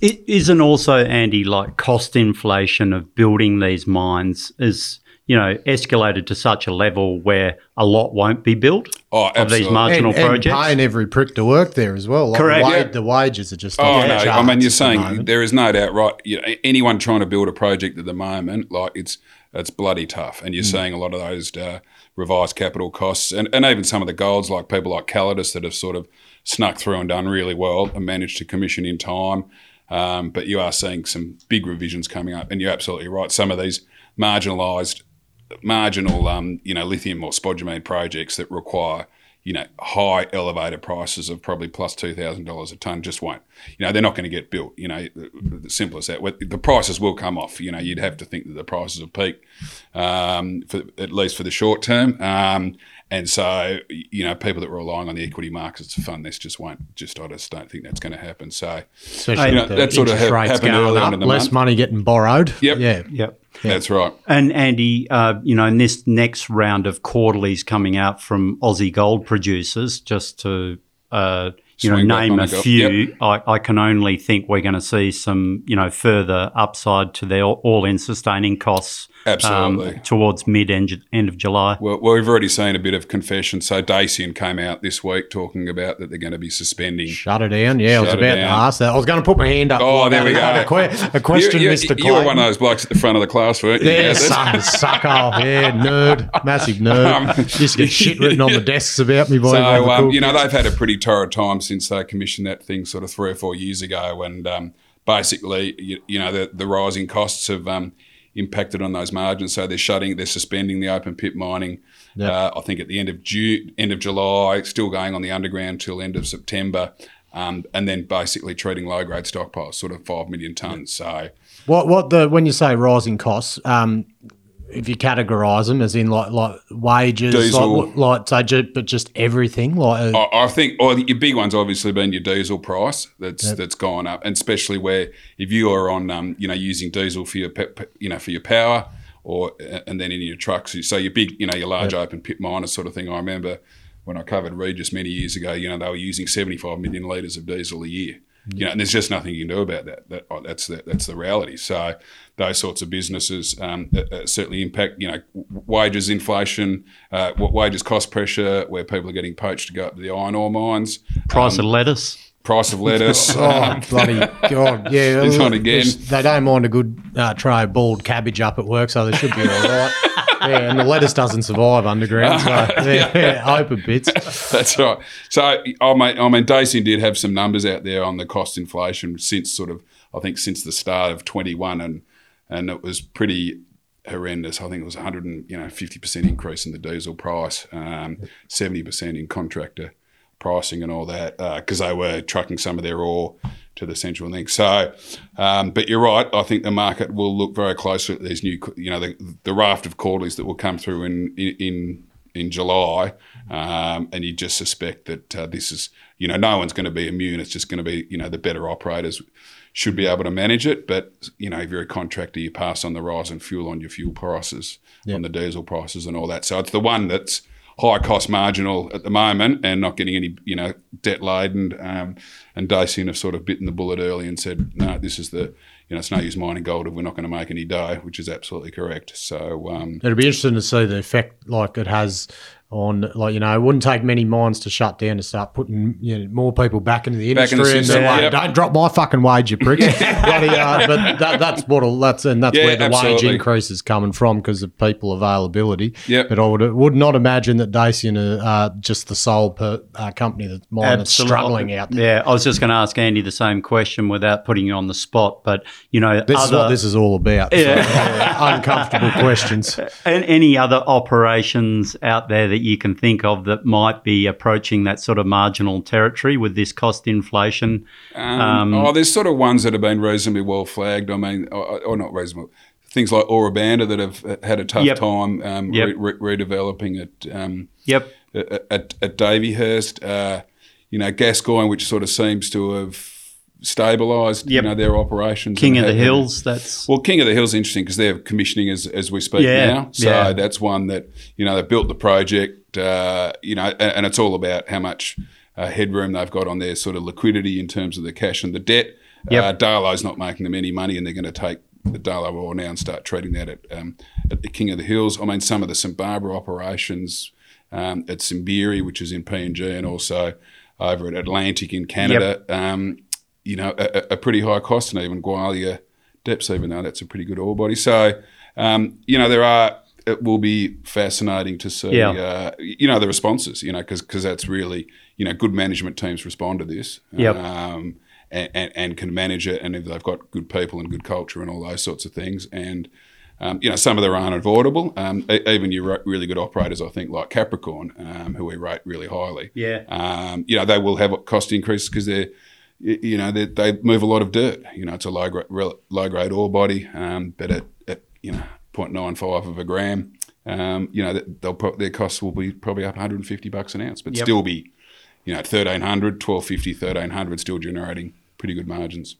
It isn't also Andy like cost inflation of building these mines is you know escalated to such a level where a lot won't be built Oh, of these marginal and, and projects. paying every prick to work there as well. Like Correct. The, wa- Yeah. the wages are just. Oh no! I mean, you're at the saying there is no doubt, right? You know, anyone trying to build a project at the moment, like it's it's bloody tough, and you're Hmm. seeing a lot of those uh, revised capital costs, and, and even some of the golds, like people like Calidus that have sort of snuck through and done really well and managed to commission in time. Um, but you are seeing some big revisions coming up, and you're absolutely right. Some of these marginalised, marginal, um, you know, lithium or spodumene projects that require you know, high elevated prices of probably plus two thousand dollars a ton just won't. You know, they're not going to get built. You know, the simple as that. The prices will come off. You know, you'd have to think that the prices have peaked, um, for at least for the short term. Um, and so, you know, people that were relying on the equity markets to fund this just won't. Just I just don't think that's going to happen. So, Especially you know, that sort of interest ha- rates happened going early up, on in the less month. money getting borrowed. Yep. Yeah. yep. That's right. And Andy, uh, you know, in this next round of quarterlies coming out from Aussie gold producers, just to uh, you know name a few, Yep. I, I can only think we're going to see some you know further upside to their all-in sustaining costs. um, towards mid end, end of July. Well, well, we've already seen a bit of confession. So Dacian came out this week talking about that they're going to be suspending. Shut it down. Yeah, I was Shut it about to ask that. I was going to put my hand up. Oh, there we go. A, que- a question, you, you, Mr. You were one of those blokes at the front of the class, weren't you? Yeah, that's- son, sucker. Yeah, nerd. Massive nerd. Um, Just get shit written on the desks about me by So, the um, cool you know, kids. they've had a pretty torrid time since they commissioned that thing sort of three or four years ago. And um, basically, you, you know, the, the rising costs have um, impacted on those margins. So they're shutting, they're suspending the open pit mining. Yep. Uh, I think at the end of June, end of July, still going on the underground till end of September. Um, and then basically treating low grade stockpiles, sort of five million tonnes. So, What what the when you say rising costs, um, if you categorise them as in like like wages, Diesel. like, like so, ju- but just everything, like uh, I, I think, or your big one's obviously been your diesel price that's that's gone up, and especially where if you are on, um, you know, using diesel for your, pe- you know, for your power, or and then in your trucks, so your big, you know, your large open pit miners sort of thing. I remember when I covered Regis many years ago, you know, they were using seventy five million litres of diesel a year. You know, and there's just nothing you can do about that. that oh, that's the, that's the reality. So those sorts of businesses um, uh, certainly impact. You know, wages inflation, uh, wages cost pressure, where people are getting poached to go up to the iron ore mines. Price of lettuce. Price of lettuce. oh bloody god, yeah, It's on again. They don't mind a good uh, tray of boiled cabbage up at work, so they should be all right. yeah, and the lettuce doesn't survive underground, so yeah, yeah, open bits. That's right. So I mean, I mean, Dacian did have some numbers out there on the cost inflation since sort of, I think, since the start of 21, and and it was pretty horrendous. I think it was 100 and you know 50 percent increase in the diesel price, um, 70 percent in contractor pricing and all that because they were trucking some of their ore to the central link. So, um, but you're right. I think the market will look very closely at these new, you know, the, the raft of quarterlies that will come through in in in July, um, and you just suspect that uh, this is, you know, no one's going to be immune. It's just going to be, you know, the better operators should be able to manage it. But you know, if you're a contractor, you pass on the rise in fuel on your fuel prices, on the diesel prices, and all that. So it's the one that's high cost marginal at the moment and not getting any, you know, debt laden. Um, and Dacian have sort of bitten the bullet early and said, no, this is the, you know, it's no use mining gold if we're not going to make any dough, which is absolutely correct. So, um, It'll be interesting to see the effect like it has on, like you know, it wouldn't take many mines to shut down to start putting you know, more people back into the Back in industry the and system, say, yep. don't drop my fucking wage, you pricks. Bloody, uh, but that, that's what that's and that's Yeah, where the wage increase is coming from because of people availability. Yep. But I would would not imagine that Dacian are uh, just the sole per, uh, company that's mine that's struggling out there. Yeah, I was just going to ask Andy the same question without putting you on the spot, but you know, This is what this is all about. so, uh, uncomfortable questions. and any other operations out there that you can think of that might be approaching that sort of marginal territory with this cost inflation? Um, oh, there's sort of ones that have been reasonably well flagged. I mean, or, or not reasonable. Things like Ora Banda that have had a tough Yep. time um, Yep. re- re- redeveloping at, um, Yep. at, at, at Davyhurst. Uh, you know, Gascoyne, which sort of seems to have stabilised, Yep. you know, their operations. King of the Hills, that's Well, King of the Hills is interesting because they're commissioning as, as we speak Yeah, now. So yeah. that's one that, you know, they built the project, uh, you know, and, and it's all about how much uh, headroom they've got on their sort of liquidity in terms of the cash and the debt. Yep. Uh, Darlot's not making them any money, and they're going to take the Darlot ore now and start treating that at, um, at the King of the Hills. I mean, some of the St Barbara operations um, at Simberi, which is in PNG, and also over at Atlantic in Canada, um, you know, a, a pretty high cost, and even Gwalia depths, even though that's a pretty good ore body. So, um, you know, there are. It will be fascinating to see, Yeah. uh, you know, the responses, you know, because that's really, you know, good management teams respond to this. Yep. Um, and, and, and can manage it, and if they've got good people and good culture and all those sorts of things, and um, you know some of them are unavoidable. Um, even your really good operators, I think, like Capricorn, um, who we rate really highly. Yeah. Um, you know they will have cost increases because they're you know they, they move a lot of dirt. You know it's a low grade low grade ore body, um, but at, at you know 0.95 of a gram. Um, you know, they'll pro- their costs will be probably up 150 bucks an ounce, but Yep. still be, you know, 1300, 1250, 1300, still generating pretty good margins.